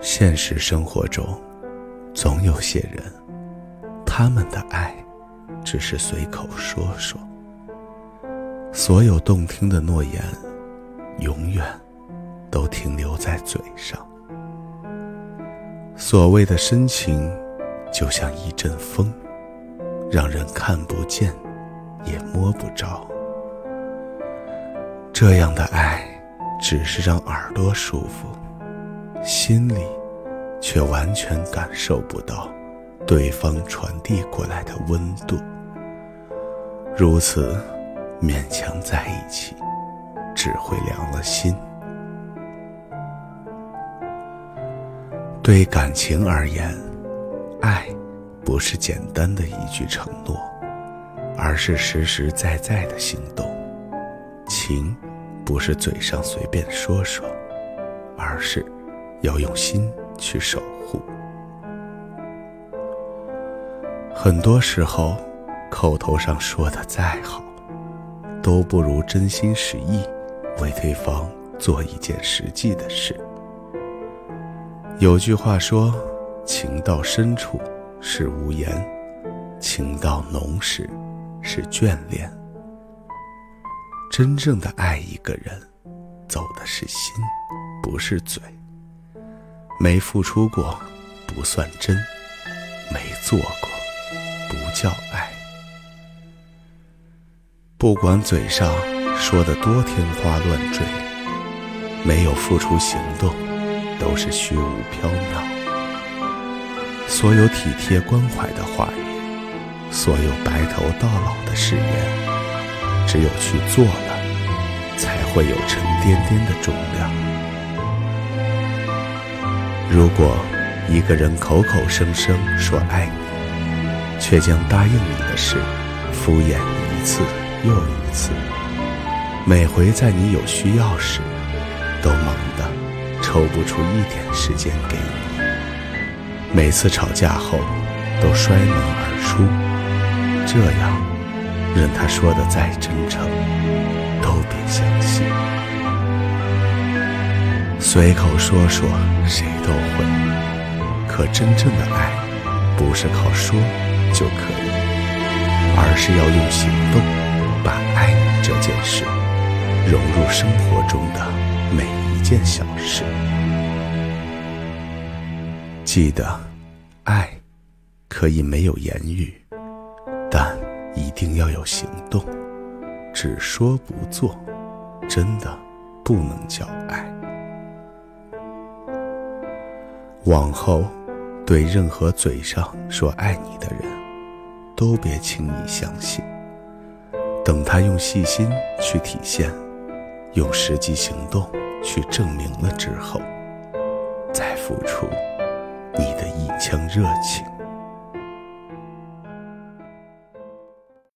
现实生活中，总有些人，他们的爱，只是随口说说。所有动听的诺言，永远都停留在嘴上。所谓的深情，就像一阵风，让人看不见，也摸不着。这样的爱，只是让耳朵舒服，心里却完全感受不到对方传递过来的温度。如此。勉强在一起，只会凉了心。对感情而言，爱不是简单的一句承诺，而是实实在在的行动；情不是嘴上随便说说，而是要用心去守护。很多时候，口头上说的再好。都不如真心实意为对方做一件实际的事。有句话说：“情到深处是无言，情到浓时是眷恋。”真正的爱一个人，走的是心，不是嘴。没付出过不算真，没做过不叫爱。不管嘴上说的多天花乱坠，没有付出行动，都是虚无缥缈。所有体贴关怀的话语，所有白头到老的誓言，只有去做了，才会有沉甸甸的重量。如果一个人口口声声说爱你，却将答应你的事敷衍一次。又一次，每回在你有需要时，都忙得抽不出一点时间给你；每次吵架后，都摔门而出。这样，任他说的再真诚，随口说说，谁都会。可真正的爱，不是靠说就可以，而是要用行动。把爱这件事融入生活中的每一件小事。记得，爱可以没有言语，但一定要有行动。只说不做，真的不能叫爱。往后，对任何嘴上说爱你的人，都别轻易相信。等他用细心去体现，用实际行动去证明了之后，再付出你的一腔热情。